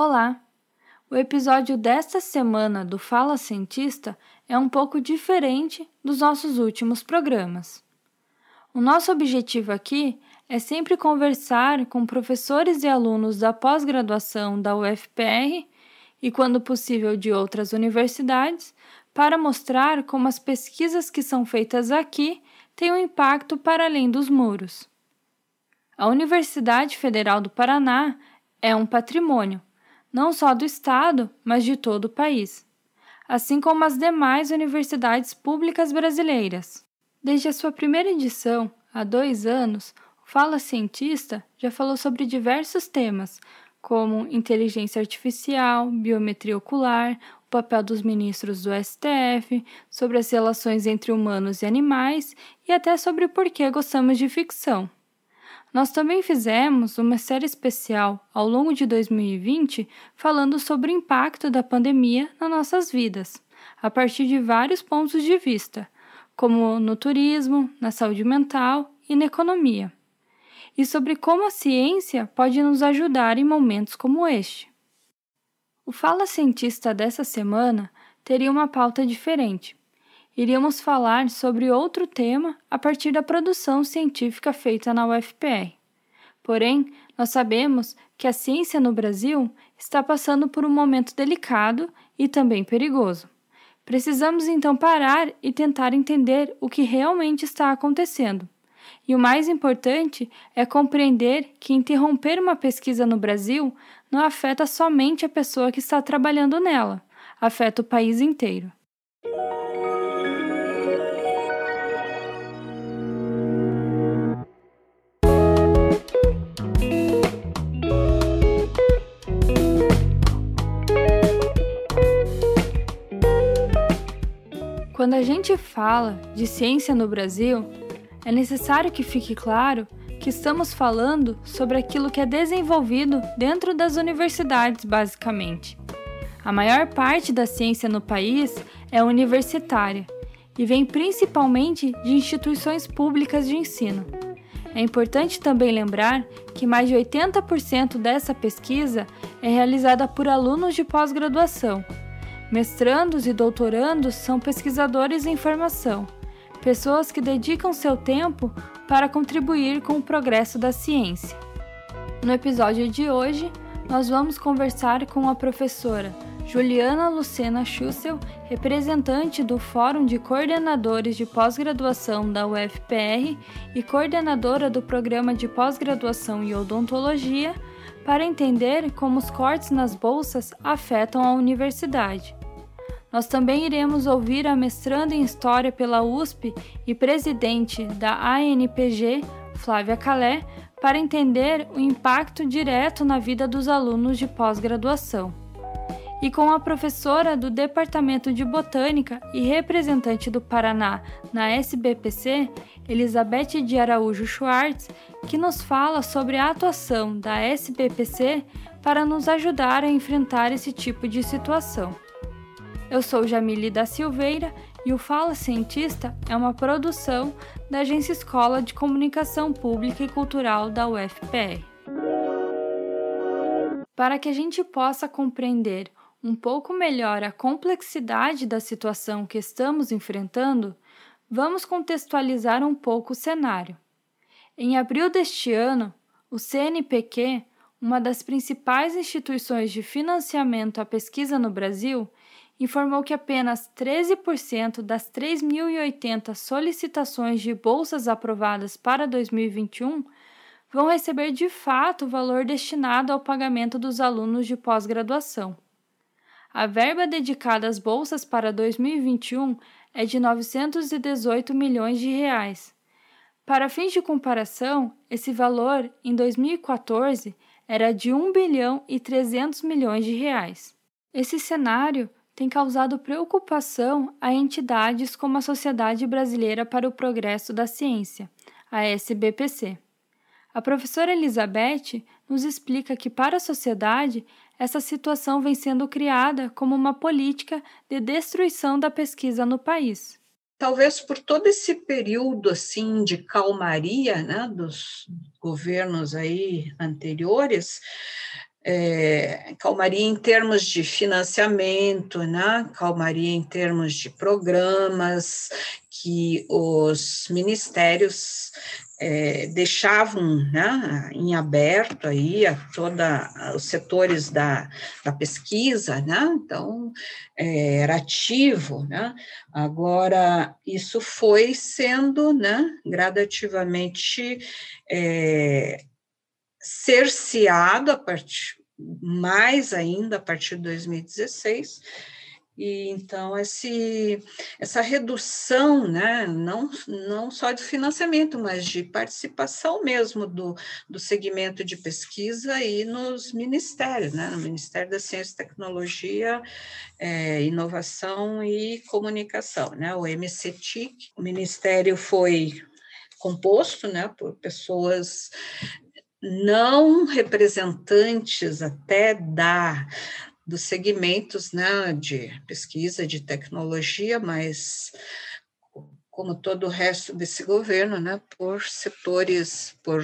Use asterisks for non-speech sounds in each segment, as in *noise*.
Olá! O episódio desta semana do Fala Cientista é um pouco diferente dos nossos últimos programas. O nosso objetivo aqui é sempre conversar com professores e alunos da pós-graduação da UFPR e, quando possível, de outras universidades, para mostrar como as pesquisas que são feitas aqui têm um impacto para além dos muros. A Universidade Federal do Paraná é um patrimônio, não só do Estado, mas de todo o país, assim como as demais universidades públicas brasileiras. Desde a sua primeira edição, há dois anos, o Fala Cientista já falou sobre diversos temas, como inteligência artificial, biometria ocular, o papel dos ministros do STF, sobre as relações entre humanos e animais e até sobre por que gostamos de ficção. Nós também fizemos uma série especial ao longo de 2020 falando sobre o impacto da pandemia nas nossas vidas, a partir de vários pontos de vista, como no turismo, na saúde mental e na economia, e sobre como a ciência pode nos ajudar em momentos como este. O Fala Cientista dessa semana teria uma pauta diferente. Iríamos falar sobre outro tema a partir da produção científica feita na UFPR. Porém, nós sabemos que a ciência no Brasil está passando por um momento delicado e também perigoso. Precisamos então parar e tentar entender o que realmente está acontecendo. E o mais importante é compreender que interromper uma pesquisa no Brasil não afeta somente a pessoa que está trabalhando nela, afeta o país inteiro. Quando a gente fala de ciência no Brasil, é necessário que fique claro que estamos falando sobre aquilo que é desenvolvido dentro das universidades, basicamente. A maior parte da ciência no país é universitária e vem principalmente de instituições públicas de ensino. É importante também lembrar que mais de 80% dessa pesquisa é realizada por alunos de pós-graduação. Mestrandos e doutorandos são pesquisadores em formação pessoas que dedicam seu tempo para contribuir com o progresso da ciência. No episódio de hoje, nós vamos conversar com a professora Juliana Lucena Schussel, representante do Fórum de Coordenadores de Pós-Graduação da UFPR e coordenadora do Programa de Pós-Graduação em Odontologia, para entender como os cortes nas bolsas afetam a universidade. Nós também iremos ouvir a mestranda em História pela USP e presidente da ANPG, Flávia Calé, para entender o impacto direto na vida dos alunos de pós-graduação. E com a professora do Departamento de Botânica e representante do Paraná na SBPC, Elizabeth de Araújo Schwartz, que nos fala sobre a atuação da SBPC para nos ajudar a enfrentar esse tipo de situação. Eu sou Jamile da Silveira e o Fala Cientista é uma produção da Agência Escola de Comunicação Pública e Cultural da UFPR. Para que a gente possa compreender um pouco melhor a complexidade da situação que estamos enfrentando, vamos contextualizar um pouco o cenário. Em abril deste ano, o CNPq, uma das principais instituições de financiamento à pesquisa no Brasil, informou que apenas 13% das 3.080 solicitações de bolsas aprovadas para 2021 vão receber de fato o valor destinado ao pagamento dos alunos de pós-graduação. A verba dedicada às bolsas para 2021 é de 918 milhões de reais. Para fins de comparação, esse valor em 2014 era de 1 bilhão e 300 milhões de reais. Esse cenário tem causado preocupação a entidades como a Sociedade Brasileira para o Progresso da Ciência, a SBPC. A professora Elizabeth nos explica que, para a sociedade, essa situação vem sendo criada como uma política de destruição da pesquisa no país. Talvez por todo esse período assim de calmaria né, dos governos aí anteriores, é, calmaria em termos de financiamento, né? calmaria em termos de programas que os ministérios é, deixavam né, em aberto aí a toda os setores da, da pesquisa, né? então é, era ativo, né? agora isso foi sendo né, gradativamente é, cerceado a partir mais ainda a partir de 2016, e então esse, essa redução, né, não, não só de financiamento, mas de participação mesmo do, do segmento de pesquisa e nos ministérios, né, no Ministério da Ciência e Tecnologia, é, Inovação e Comunicação, né, o MCTIC. O ministério foi composto né, por pessoas não representantes até da dos segmentos né, de pesquisa, de tecnologia, mas como todo o resto desse governo, né, por setores, por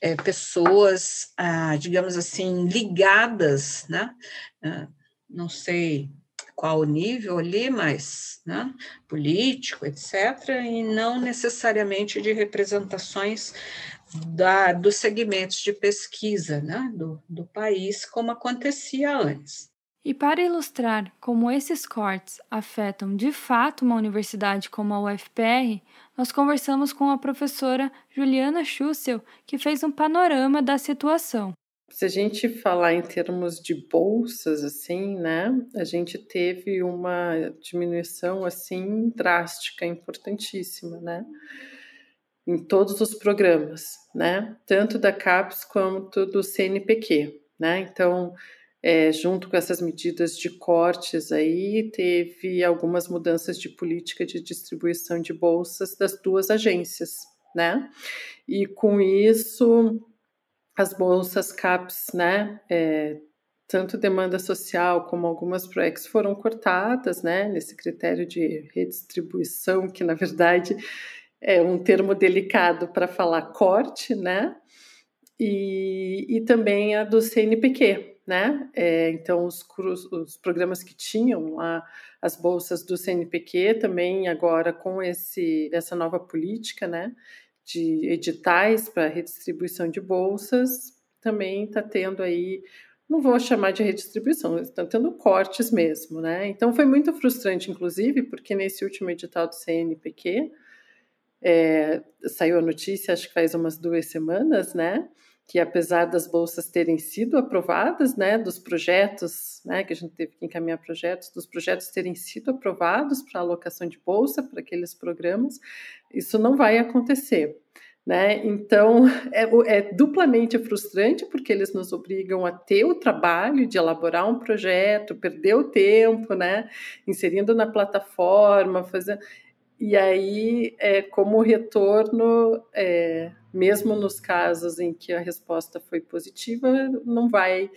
é, pessoas, ah, digamos assim, ligadas, né, ah, não sei qual o nível ali, mas né, político, etc., e não necessariamente de representações da, dos segmentos de pesquisa né, do, do país, como acontecia antes. E para ilustrar como esses cortes afetam de fato uma universidade como a UFPR, nós conversamos com a professora Juliana Schussel, que fez um panorama da situação. Se a gente falar em termos de bolsas, assim, né, a gente teve uma diminuição, assim, drástica, importantíssima, né, em todos os programas, né, tanto da CAPES quanto do CNPq, né, então é, junto com essas medidas de cortes aí, teve algumas mudanças de política de distribuição de bolsas das duas agências, né? E com isso, as bolsas CAPES, né, é, tanto demanda social como algumas ProEx foram cortadas, né, nesse critério de redistribuição, que na verdade é um termo delicado para falar corte, né, e, e também a do CNPq, né? É, então, os, os, programas que tinham as bolsas do CNPq também agora com esse, essa nova política, né? De editais para redistribuição de bolsas, também está tendo aí, não vou chamar de redistribuição, estão tendo cortes mesmo, né? Então, foi muito frustrante, inclusive, porque nesse último edital do CNPq, é, saiu a notícia, acho que faz umas duas semanas, né? que apesar das bolsas terem sido aprovadas, né, dos projetos, né, que a gente teve que encaminhar projetos, dos projetos terem sido aprovados para alocação de bolsa para aqueles programas, isso não vai acontecer. Né? Então, *laughs* é, é, duplamente frustrante porque eles nos obrigam a ter o trabalho de elaborar um projeto, perder o tempo, né? inserindo na plataforma, fazendo. E aí, é, como retorno, é, mesmo nos casos em que a resposta foi positiva, não vai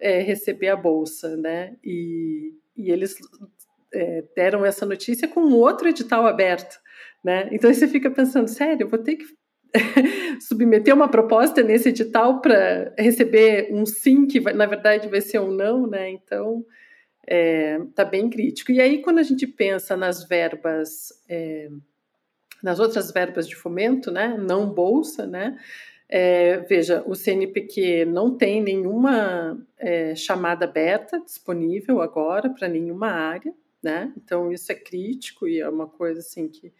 é, receber a bolsa, né? E, e eles é, deram essa notícia com outro edital aberto, né? Então você fica pensando, sério, vou ter que *laughs* submeter uma proposta nesse edital para receber um sim que vai, na verdade vai ser um não, né? Então está é, tá bem crítico. E aí, quando a gente pensa nas verbas, é, nas outras verbas de fomento, né, não bolsa, né, é, veja, o CNPq não tem nenhuma é, chamada aberta disponível agora para nenhuma área, né? Então isso é crítico e é uma coisa assim que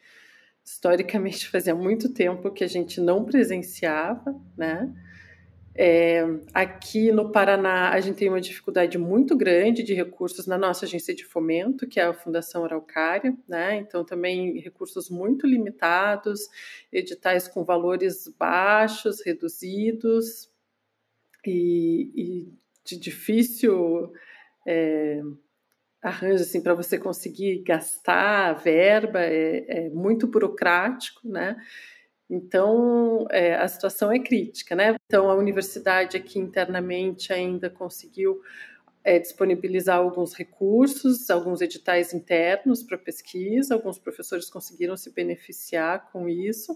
historicamente *laughs* fazia muito tempo que a gente não presenciava, né? É, aqui no Paraná, a gente tem uma dificuldade muito grande de recursos na nossa agência de fomento, que é a Fundação Araucária, né? Então, também recursos muito limitados, editais com valores baixos, reduzidos e, e de difícil é, arranjo assim, para você conseguir gastar a verba, é, é muito burocrático, né? Então, é, a situação é crítica, né? Então, a universidade aqui internamente ainda conseguiu é, disponibilizar alguns recursos, alguns editais internos para pesquisa, alguns professores conseguiram se beneficiar com isso,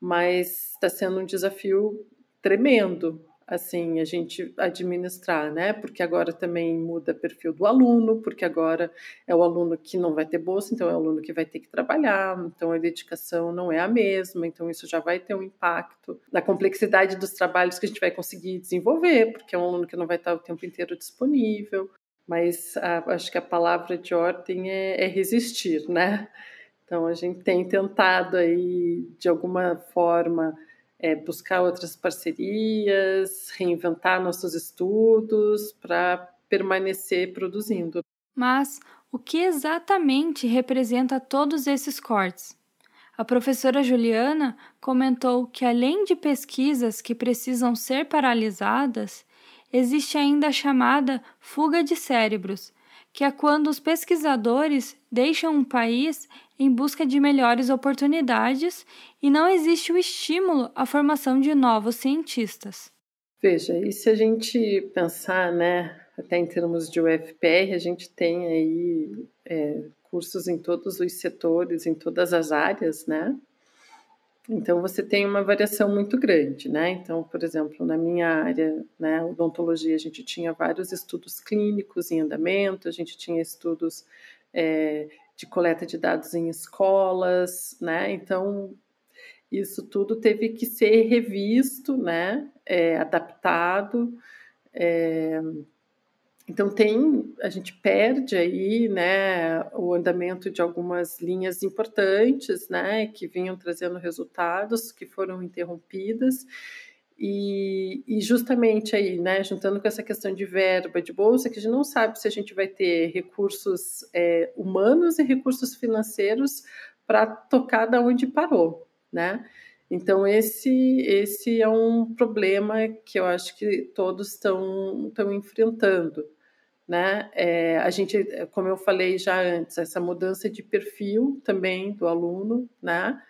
mas está sendo um desafio tremendo assim a gente administrar, né? Porque agora também muda perfil do aluno, porque agora é o aluno que não vai ter bolsa, então é o aluno que vai ter que trabalhar, então a dedicação não é a mesma, então isso já vai ter um impacto na complexidade dos trabalhos que a gente vai conseguir desenvolver, porque é um aluno que não vai estar o tempo inteiro disponível. Mas a, acho que a palavra de ordem é, é resistir, né? Então a gente tem tentado aí de alguma forma é, buscar outras parcerias, reinventar nossos estudos para permanecer produzindo. Mas o que exatamente representa todos esses cortes? A professora Juliana comentou que, além de pesquisas que precisam ser paralisadas, existe ainda a chamada fuga de cérebros, que é quando os pesquisadores deixam um país em busca de melhores oportunidades e não existe o estímulo à formação de novos cientistas. Veja, e se a gente pensar, né, até em termos de UFPR, a gente tem aí é, cursos em todos os setores, em todas as áreas, né? Então você tem uma variação muito grande, né? Então, por exemplo, na minha área, né, odontologia, a gente tinha vários estudos clínicos em andamento, a gente tinha estudos é, de coleta de dados em escolas, né? Então, isso tudo teve que ser revisto, né? É, adaptado. É, então tem, a gente perde aí, né, o andamento de algumas linhas importantes, né, que vinham trazendo resultados que foram interrompidas e, e, justamente aí, né, juntando com essa questão de verba, de bolsa, que a gente não sabe se a gente vai ter recursos é, humanos e recursos financeiros para tocar da onde parou, né? Então esse esse é um problema que eu acho que todos estão estão enfrentando, né? É, a gente, como eu falei já antes, essa mudança de perfil também do aluno, né?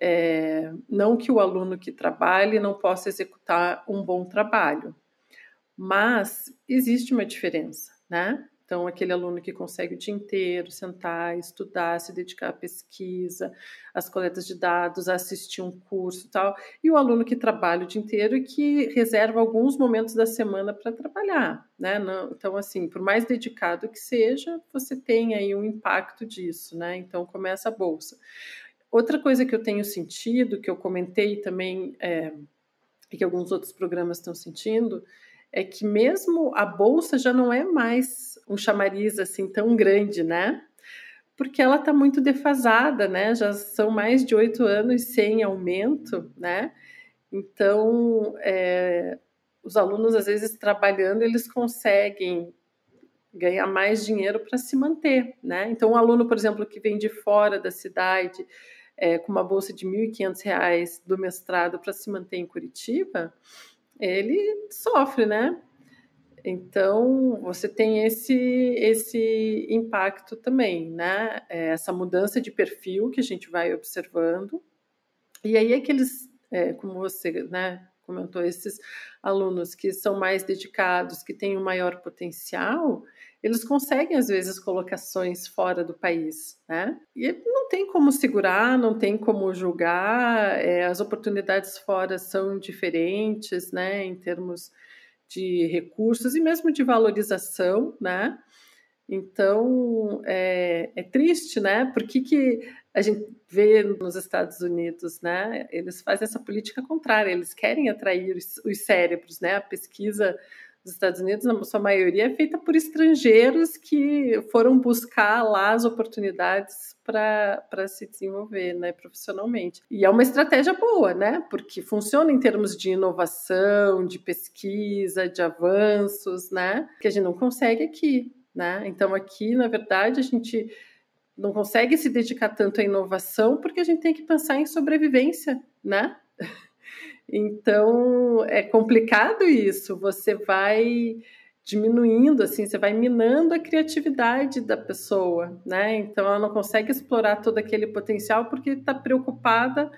É, não que o aluno que trabalhe não possa executar um bom trabalho, mas existe uma diferença, né? Então, aquele aluno que consegue o dia inteiro sentar, estudar, se dedicar à pesquisa, às coletas de dados, assistir um curso e tal, e o aluno que trabalha o dia inteiro e que reserva alguns momentos da semana para trabalhar, né? Não, então, assim, por mais dedicado que seja, você tem aí um impacto disso, né? Então, começa a bolsa. Outra coisa que eu tenho sentido, que eu comentei também, é, e que alguns outros programas estão sentindo, é que mesmo a bolsa já não é mais um chamariz assim tão grande, né? Porque ela está muito defasada, né? Já são mais de oito anos sem aumento, né? Então, é, os alunos às vezes trabalhando eles conseguem ganhar mais dinheiro para se manter, né? Então, um aluno, por exemplo, que vem de fora da cidade é, com uma bolsa de R$ 1.500 do mestrado para se manter em Curitiba, ele sofre, né? Então, você tem esse, esse impacto também, né? É, essa mudança de perfil que a gente vai observando. E aí, aqueles, é, como você né, comentou, esses alunos que são mais dedicados, que têm um maior potencial, eles conseguem, às vezes, colocações fora do país, né? E não tem como segurar, não tem como julgar, é, as oportunidades fora são diferentes, né, em termos de recursos e mesmo de valorização, né? Então, é, é triste, né? Por que, que a gente vê nos Estados Unidos, né? Eles fazem essa política contrária, eles querem atrair os, os cérebros, né? A pesquisa dos Estados Unidos, na sua maioria, é feita por estrangeiros que foram buscar lá as oportunidades para se desenvolver né, profissionalmente. E é uma estratégia boa, né? Porque funciona em termos de inovação, de pesquisa, de avanços, né? Que a gente não consegue aqui. Né? Então, aqui, na verdade, a gente não consegue se dedicar tanto à inovação porque a gente tem que pensar em sobrevivência, né? *laughs* Então é complicado isso. Você vai diminuindo, assim, você vai minando a criatividade da pessoa, né? Então ela não consegue explorar todo aquele potencial porque está preocupada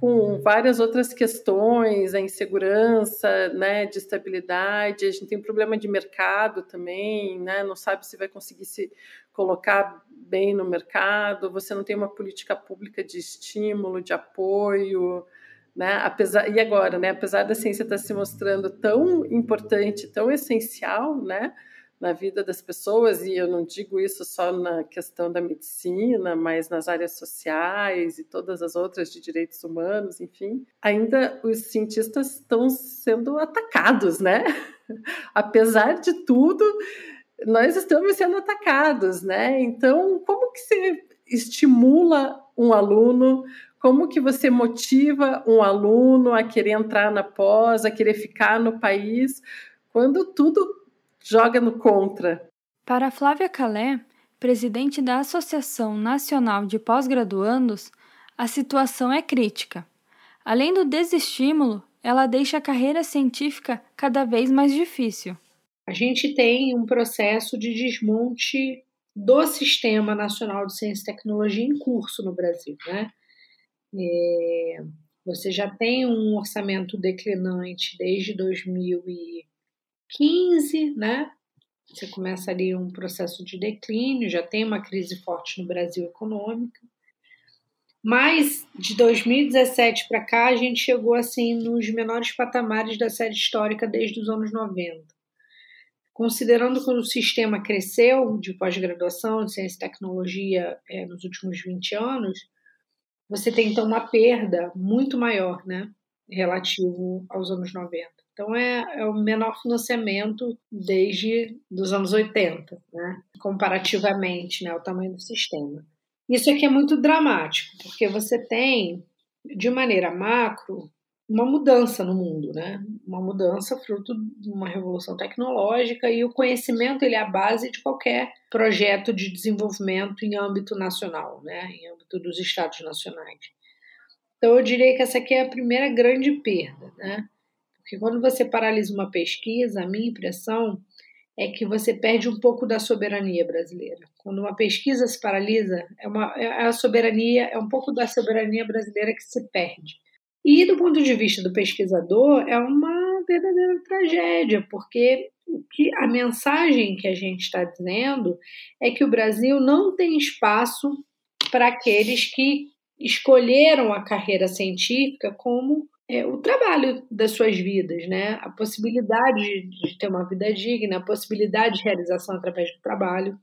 com várias outras questões, a insegurança, né, de estabilidade. A gente tem um problema de mercado também, né? Não sabe se vai conseguir se colocar bem no mercado. Você não tem uma política pública de estímulo, de apoio Né? Apesar, e agora, né? apesar da ciência estar se mostrando tão importante, tão essencial, né? na vida das pessoas, e eu não digo isso só na questão da medicina, mas nas áreas sociais e todas as outras de direitos humanos, enfim, ainda os cientistas estão sendo atacados, né? *laughs* Apesar de tudo, nós estamos sendo atacados, né? Então, como que você estimula um aluno? Como que você motiva um aluno a querer entrar na pós, a querer ficar no país, quando tudo joga no contra. Para Flávia Calé, presidente da Associação Nacional de Pós-Graduandos, a situação é crítica. Além do desestímulo, ela deixa a carreira científica cada vez mais difícil. A gente tem um processo de desmonte do Sistema Nacional de Ciência e Tecnologia em curso no Brasil. Né? É, você já tem um orçamento declinante desde 2000 e 15, né? Você começa ali um processo de declínio, já tem uma crise forte no Brasil econômica. Mas de 2017 para cá, a gente chegou assim nos menores patamares da série histórica desde os anos 90. Considerando que o sistema cresceu de pós-graduação de ciência e tecnologia é, nos últimos 20 anos, você tem então uma perda muito maior, né, relativo aos anos 90. Então é, é o menor financiamento desde os anos 80, né? comparativamente né, ao tamanho do sistema. Isso aqui é muito dramático, porque você tem, de maneira macro, uma mudança no mundo, né? Uma mudança fruto de uma revolução tecnológica e o conhecimento ele é a base de qualquer projeto de desenvolvimento em âmbito nacional, né? Em âmbito dos estados nacionais. Então eu diria que essa aqui é a primeira grande perda, né? Porque quando você paralisa uma pesquisa, a minha impressão é que você perde um pouco da soberania brasileira. Quando uma pesquisa se paralisa, é, uma, é a soberania, é um pouco da soberania brasileira que se perde. E do ponto de vista do pesquisador, é uma verdadeira tragédia, porque que a mensagem que a gente está dizendo é que o Brasil não tem espaço para aqueles que escolheram a carreira científica como é, o trabalho das suas vidas, né? A possibilidade de ter uma vida digna, a possibilidade de realização através do trabalho.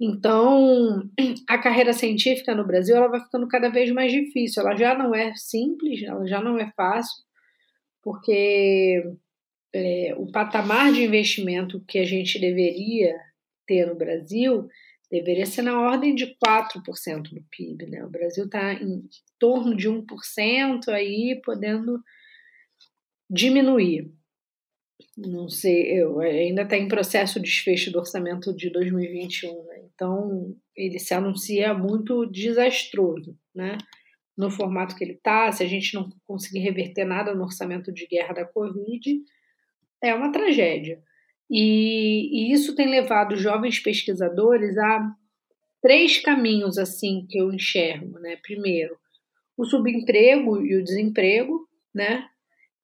Então, a carreira científica no Brasil ela vai ficando cada vez mais difícil. Ela já não é simples, ela já não é fácil, porque é, o patamar de investimento que a gente deveria ter no Brasil deveria ser na ordem de 4% do PIB. Né? O Brasil está em torno de 1%, aí podendo diminuir. Não sei, eu ainda está em processo de desfecho do orçamento de 2021, né? então ele se anuncia muito desastroso, né? No formato que ele está, se a gente não conseguir reverter nada no orçamento de guerra da Covid, é uma tragédia. E, e isso tem levado jovens pesquisadores a três caminhos assim que eu enxergo, né? Primeiro, o subemprego e o desemprego, né?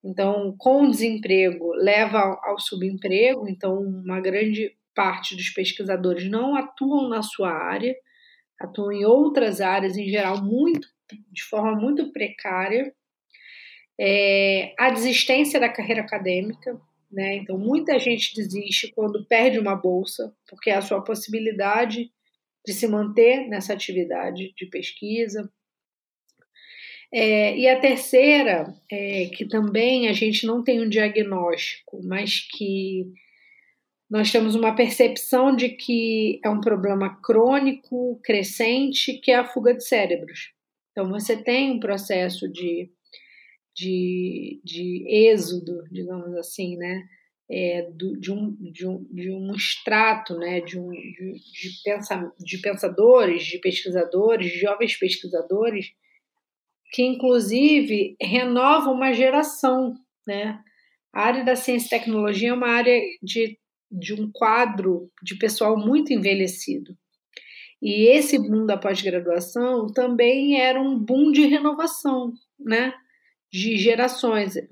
Então, com o desemprego leva ao subemprego, então uma grande parte dos pesquisadores não atuam na sua área, atuam em outras áreas, em geral, muito de forma muito precária. É, a desistência da carreira acadêmica, né? Então, muita gente desiste quando perde uma bolsa, porque é a sua possibilidade de se manter nessa atividade de pesquisa. É, e a terceira, é, que também a gente não tem um diagnóstico, mas que nós temos uma percepção de que é um problema crônico, crescente, que é a fuga de cérebros. Então, você tem um processo de de, de êxodo, digamos assim, né? É, do, de, um, de, um, de um extrato né, de, um, de, de, pensa, de pensadores, de pesquisadores, de jovens pesquisadores, que inclusive renova uma geração. Né? A área da ciência e tecnologia é uma área de, de um quadro de pessoal muito envelhecido. E esse boom da pós-graduação também era um boom de renovação, né? de gerações. É,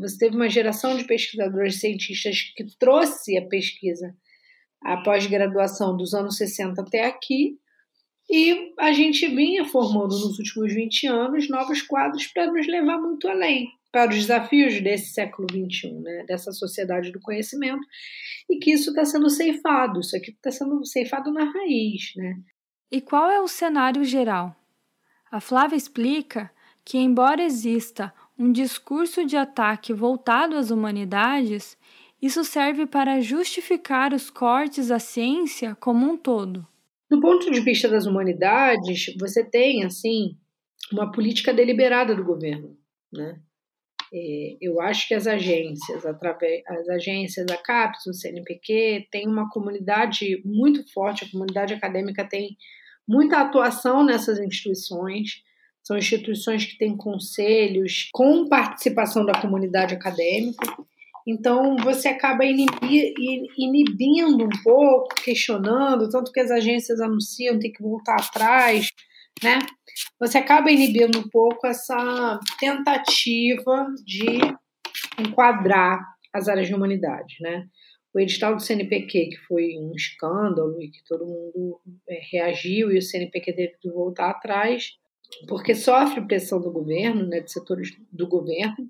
você teve uma geração de pesquisadores cientistas que trouxe a pesquisa, a pós-graduação dos anos 60 até aqui, E a gente vinha formando nos últimos 20 anos novos quadros para nos levar muito além, para os desafios desse século XXI, né? dessa sociedade do conhecimento, e que isso está sendo ceifado, isso aqui está sendo ceifado na raiz. Né? E qual é o cenário geral? A Flávia explica que, embora exista um discurso de ataque voltado às humanidades, isso serve para justificar os cortes à ciência como um todo. Do ponto de vista das humanidades, você tem assim uma política deliberada do governo, né? É, eu acho que as agências, através as agências, a CAPES, o CNPq, tem uma comunidade muito forte, a comunidade acadêmica tem muita atuação nessas instituições. São instituições que têm conselhos com participação da comunidade acadêmica. Então, você acaba inibindo um pouco, questionando, tanto que as agências anunciam, tem que voltar atrás, né? Você acaba inibindo um pouco essa tentativa de enquadrar as áreas de humanidade, né? O edital do CNPq, que foi um escândalo e que todo mundo é, reagiu e o CNPq teve que voltar atrás, porque sofre pressão do governo, né, de setores do governo,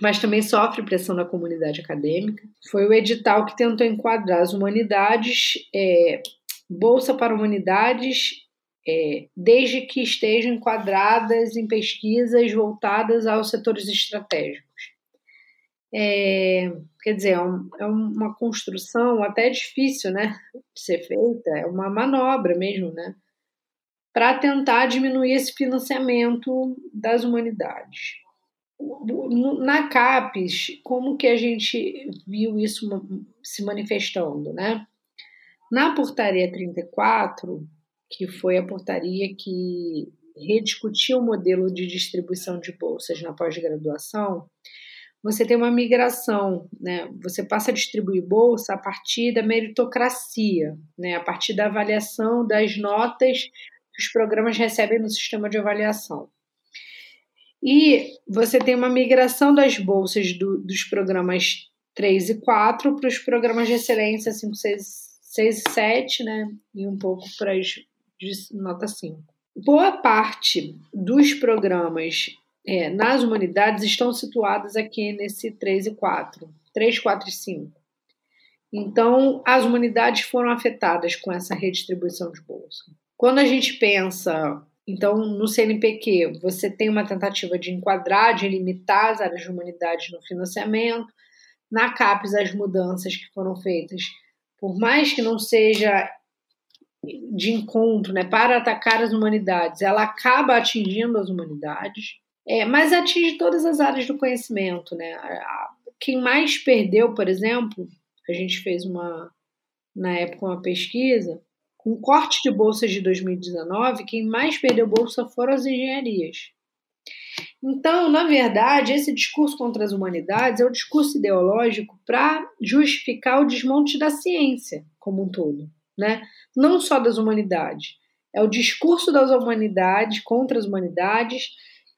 mas também sofre pressão da comunidade acadêmica. Foi o edital que tentou enquadrar as humanidades, é, Bolsa para Humanidades, é, desde que estejam enquadradas em pesquisas voltadas aos setores estratégicos. É, quer dizer, é, um, é, uma construção até difícil né, de ser feita, é uma manobra mesmo, né? Para tentar diminuir esse financiamento das humanidades na CAPES, como que a gente viu isso se manifestando, né? Na portaria 34, que foi a portaria que rediscutiu o modelo de distribuição de bolsas na pós-graduação, você tem uma migração, né? Você passa a distribuir bolsa a partir da meritocracia, né? A partir da avaliação das notas que os programas recebem no sistema de avaliação. E você tem uma migração das bolsas do, dos programas 3 e 4 para os programas de excelência 5, 6, 6 e 7, né? E um pouco para as de nota 5. Boa parte dos programas é, nas humanidades estão situados aqui nesse 3 e 4, 3, 4 e 5. Então, as humanidades foram afetadas com essa redistribuição de bolsa. Quando a gente pensa então, no CNPq, você tem uma tentativa de enquadrar, de limitar as áreas de humanidade no financiamento. Na CAPES, as mudanças que foram feitas, por mais que não seja de encontro, né, para atacar as humanidades, ela acaba atingindo as humanidades, é, mas atinge todas as áreas do conhecimento. Né? Quem mais perdeu, por exemplo, a gente fez uma, na época, uma pesquisa, com o corte de bolsas de 2019, quem mais perdeu bolsa foram as engenharias. Então, na verdade, esse discurso contra as humanidades é o discurso ideológico para justificar o desmonte da ciência como um todo, né? Não só das humanidades. É o discurso das humanidades contra as humanidades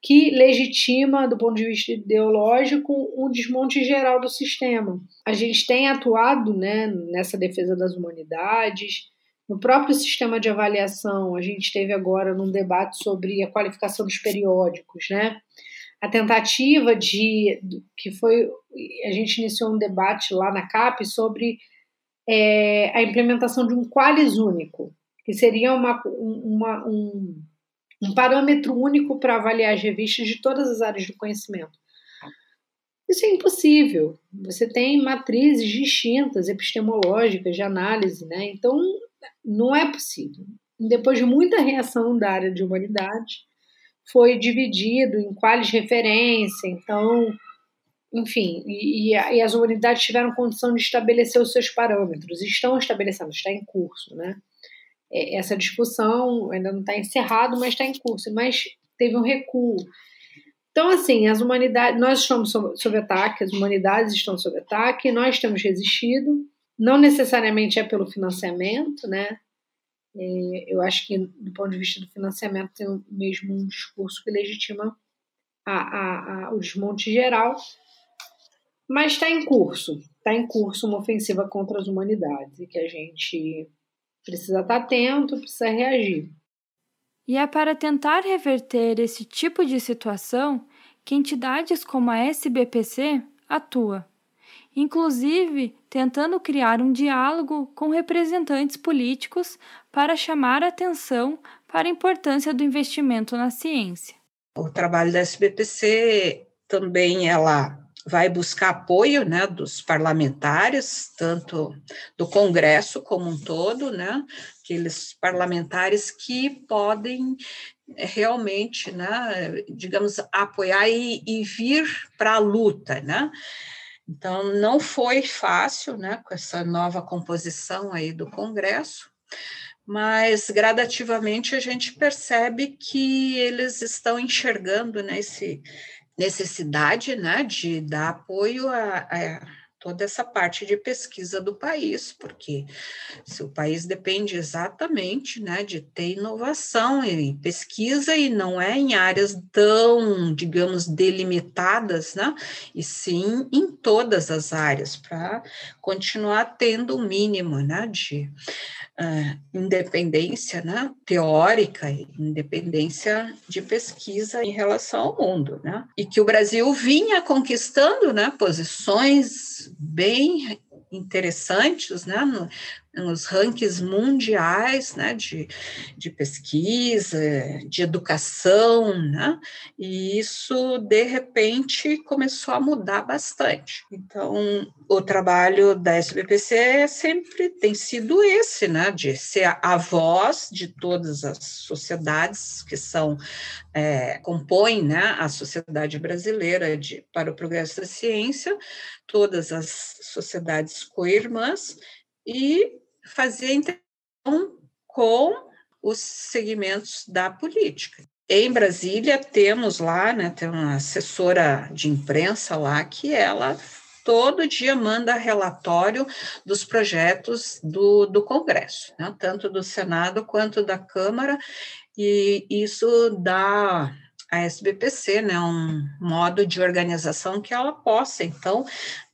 que legitima, do ponto de vista ideológico, um desmonte geral do sistema. A gente tem atuado né, nessa defesa das humanidades, no próprio sistema de avaliação, a gente teve agora num debate sobre a qualificação dos periódicos, né? A tentativa de que foi a gente iniciou um debate lá na CAP sobre é, a implementação de um qualis único, que seria uma, uma, um, um parâmetro único para avaliar as revistas de todas as áreas do conhecimento. Isso é impossível. Você tem matrizes distintas, epistemológicas, de análise, né? Então, não é possível. Depois de muita reação da área de humanidade, foi dividido em quais referência, então, enfim, e, e, as humanidades tiveram condição de estabelecer os seus parâmetros, estão estabelecendo, está em curso, né? É, essa discussão ainda não está encerrado, mas está em curso, mas teve um recuo. Então, assim, as humanidades, nós estamos sob, sob ataque, as humanidades estão sob ataque, nós temos resistido, não necessariamente é pelo financiamento, né? É, eu acho que, do ponto de vista do financiamento, tem mesmo um discurso que legitima a, a, a, o desmonte geral, mas está em curso, está em curso uma ofensiva contra as humanidades e que a gente precisa estar tá atento, precisa reagir. E é para tentar reverter esse tipo de situação que entidades como a SBPC atua, inclusive tentando criar um diálogo com representantes políticos para chamar a atenção para a importância do investimento na ciência. O trabalho da SBPC também ela vai buscar apoio né, dos parlamentares, tanto do Congresso como um todo, né, aqueles parlamentares que podem realmente, né, digamos, apoiar e, e vir para a luta, né? Então, não foi fácil, né, com essa nova composição aí do Congresso, mas gradativamente a gente percebe que eles estão enxergando né, esse necessidade, né, de dar apoio a, a toda essa parte de pesquisa do país, porque se o país depende exatamente né, de ter inovação e pesquisa, e não é em áreas tão, digamos, delimitadas, né, e sim em todas as áreas, para continuar tendo o um mínimo né, de uh, independência né, teórica, independência de pesquisa em relação ao mundo, né, e que o Brasil vinha conquistando né, posições bem interessantes né, nos rankings mundiais né, de, de pesquisa, de educação, né, e isso, de repente, começou a mudar bastante. Então, o trabalho da SBPC sempre tem sido esse, né, de ser a, a voz de todas as sociedades que são, é, compõem né, a sociedade brasileira de, para o progresso da ciência, todas as sociedades co-irmãs, e fazer interação com os segmentos da política. Em Brasília, temos lá, né, tem uma assessora de imprensa lá, que ela todo dia manda relatório dos projetos do, do Congresso, né, tanto do Senado quanto da Câmara, e isso dá a SBPC, né, um modo de organização que ela possa, então,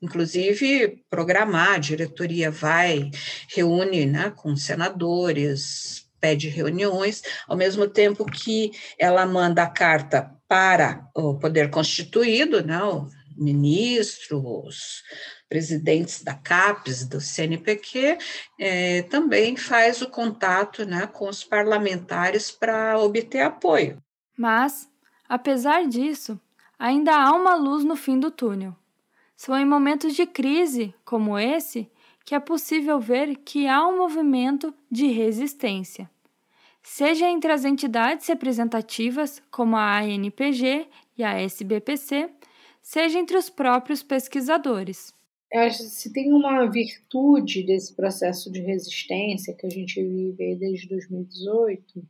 inclusive, programar, a diretoria vai, reúne né, com senadores, pede reuniões, ao mesmo tempo que ela manda a carta para o poder constituído, né, o ministro, os presidentes da CAPES, do CNPq, é, também faz o contato né, com os parlamentares para obter apoio. Mas Apesar disso, ainda há uma luz no fim do túnel. São em momentos de crise, como esse, que é possível ver que há um movimento de resistência, seja entre as entidades representativas, como a ANPG e a SBPC, seja entre os próprios pesquisadores. Eu acho que se tem uma virtude desse processo de resistência que a gente vive desde 2018,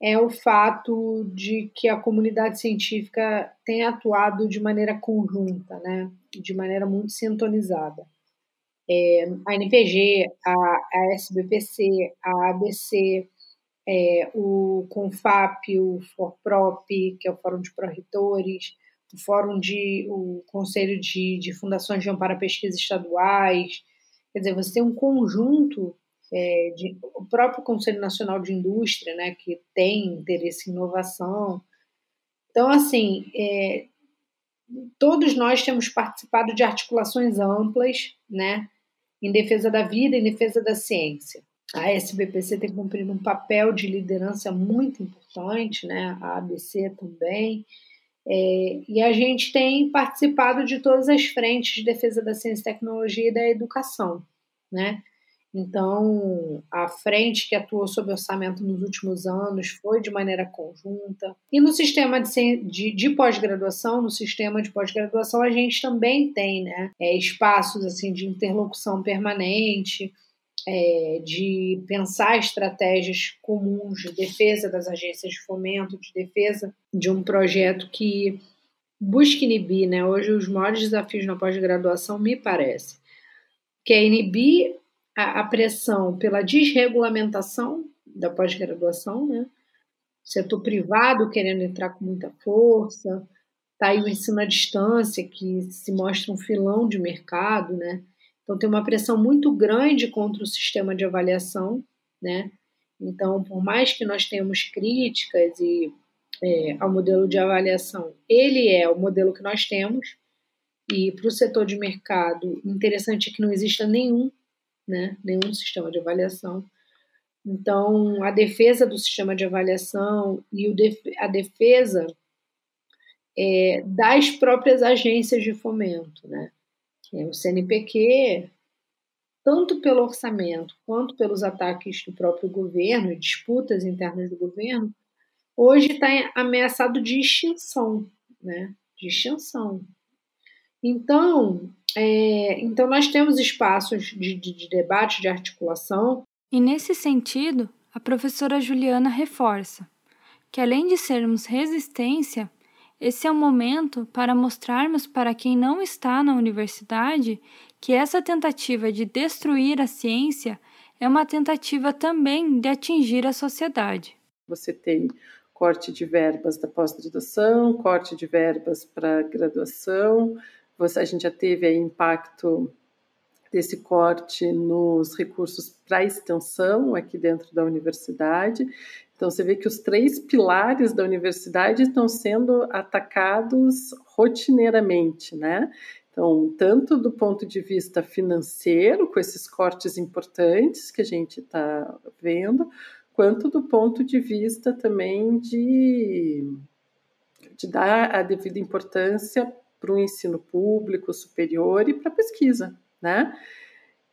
é o fato de que a comunidade científica tem atuado de maneira conjunta, né? de maneira muito sintonizada. É, a NPG, a, a, SBPC, a ABC, é, o CONFAP, o FORPROP, que é o Fórum de Pró-Reitores, o Fórum de, o Conselho de, de Fundações de Amparo à Pesquisa Estaduais, quer dizer, você tem um conjunto é, de, o próprio Conselho Nacional de Indústria, né, que tem interesse em inovação. Então, assim, é, todos nós temos participado de articulações amplas, né, em defesa da vida, em defesa da ciência. A SBPC tem cumprido um papel de liderança muito importante, né, a ABC também, é, e a gente tem participado de todas as frentes de defesa da ciência, tecnologia e da educação, né? Então, a frente que atuou sob orçamento nos últimos anos foi de maneira conjunta. E no sistema de, de, de pós-graduação, no sistema de pós-graduação, a gente também tem né, é, espaços assim de interlocução permanente, é, de pensar estratégias comuns de defesa das agências de fomento, de defesa de um projeto que busque inibir, né? Hoje os maiores desafios na pós-graduação me parece que é inibir a, a pressão pela desregulamentação da pós-graduação, né? setor privado querendo entrar com muita força, tá aí o ensino à distância que se mostra um filão de mercado, né? Então tem uma pressão muito grande contra o sistema de avaliação, né? Então, por mais que nós tenhamos críticas e é, ao modelo de avaliação, ele é o modelo que nós temos. E para o setor de mercado, interessante é que não exista nenhum, né, nenhum sistema de avaliação. Então, a defesa do sistema de avaliação e a defesa é, das próprias agências de fomento, né? É, o CNPq, tanto pelo orçamento quanto pelos ataques do próprio governo e disputas internas do governo, hoje está ameaçado de extinção, né? De extinção. Então, é, então nós temos espaços de, de, de debate, de articulação. E nesse sentido, a professora Juliana reforça que além de sermos resistência, esse é o momento para mostrarmos para quem não está na universidade que essa tentativa de destruir a ciência é uma tentativa também de atingir a sociedade. Você tem corte de verbas da pós-graduação, corte de verbas para graduação, você, a gente já teve aí impacto desse corte nos recursos para extensão aqui dentro da universidade. Então, você vê que os três pilares da universidade estão sendo atacados rotineiramente, né? Então, tanto do ponto de vista financeiro, com esses cortes importantes que a gente está vendo, quanto do ponto de vista também de, de dar a devida importância para o ensino público superior e para pesquisa, né?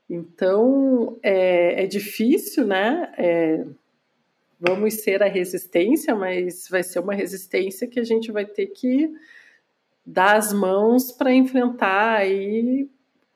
Então, é, é difícil, né? É, vamos ser a resistência, mas vai ser uma resistência que a gente vai ter que dar as mãos para enfrentar aí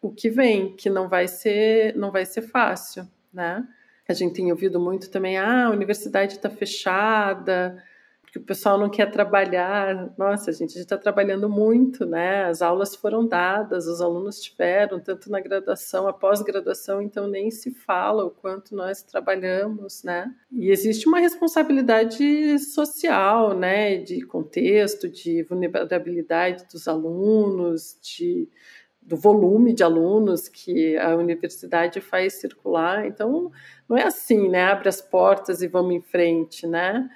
o que vem, que não vai ser, não vai ser fácil, né? A gente tem ouvido muito também, ah, a universidade está fechada, porque o pessoal não quer trabalhar. Nossa, gente, a gente está trabalhando muito, né? As aulas foram dadas, os alunos tiveram, tanto na graduação, a pós-graduação, então nem se fala o quanto nós trabalhamos, né? E existe uma responsabilidade social, né? De contexto, de vulnerabilidade dos alunos, de do volume de alunos que a universidade faz circular. Então, não é assim, né? Abre as portas e vamos em frente, né?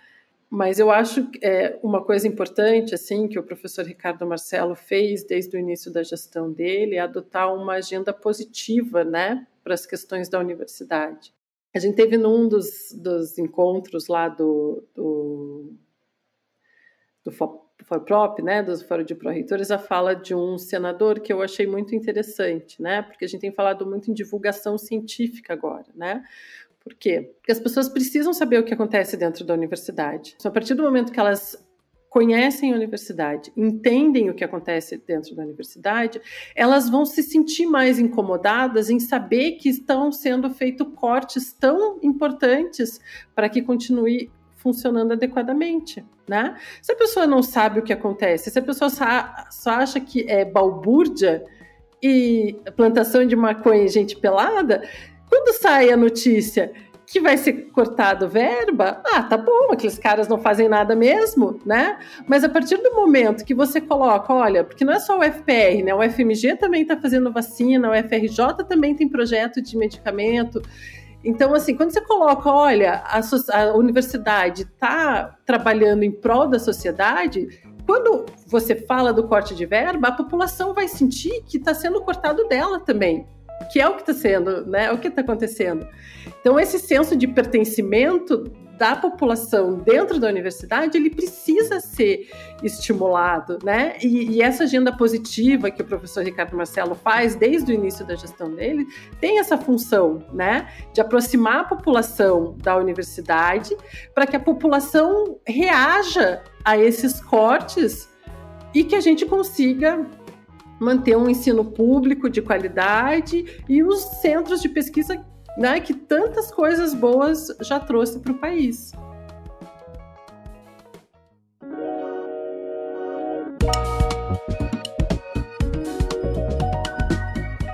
Mas eu acho que é, uma coisa importante assim que o professor Ricardo Marcelo fez desde o início da gestão dele é adotar uma agenda positiva, né, para as questões da universidade. A gente teve num dos, dos encontros lá do, do, do FORPROP, né, do Fórum de Pró-Reitores, a fala de um senador que eu achei muito interessante, né, porque a gente tem falado muito em divulgação científica agora, né, por quê? Porque as pessoas precisam saber o que acontece dentro da universidade. Só a partir do momento que elas conhecem a universidade, entendem o que acontece dentro da universidade, elas vão se sentir mais incomodadas em saber que estão sendo feitos cortes tão importantes para que continue funcionando adequadamente, né? Se a pessoa não sabe o que acontece, se a pessoa só acha que é balbúrdia e plantação de maconha e gente pelada, quando sai a notícia que vai ser cortado verba, ah, tá bom, aqueles caras não fazem nada mesmo, né? Mas a partir do momento que você coloca, olha, porque não é só o FPR, né? O FMG também está fazendo vacina, o FRJ também tem projeto de medicamento. Então, assim, quando você coloca, olha, a, a universidade está trabalhando em prol da sociedade, quando você fala do corte de verba, a população vai sentir que está sendo cortado dela também que é o que está sendo, né? O que está acontecendo. Então, esse senso de pertencimento da população dentro da universidade, ele precisa ser estimulado, né? E, e, essa agenda positiva que o professor Ricardo Marcelo faz desde o início da gestão dele tem essa função, né? De aproximar a população da universidade para que a população reaja a esses cortes e que a gente consiga manter um ensino público de qualidade e os centros de pesquisa né, que tantas coisas boas já trouxe para o país.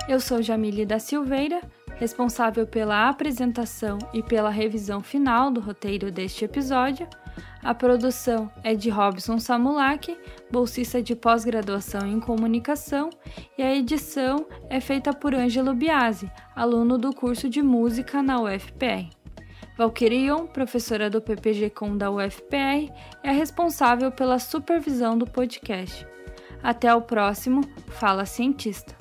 Eu sou Jamile da Silveira, responsável pela apresentação e pela revisão final do roteiro deste episódio a produção é de Robson Samulak, bolsista de pós-graduação em comunicação, e a edição é feita por Ângelo Biasi, aluno do curso de música na UFPR. Valquirion, professora do PPG Com da UFPR, é responsável pela supervisão do podcast. Até o próximo Fala Cientista.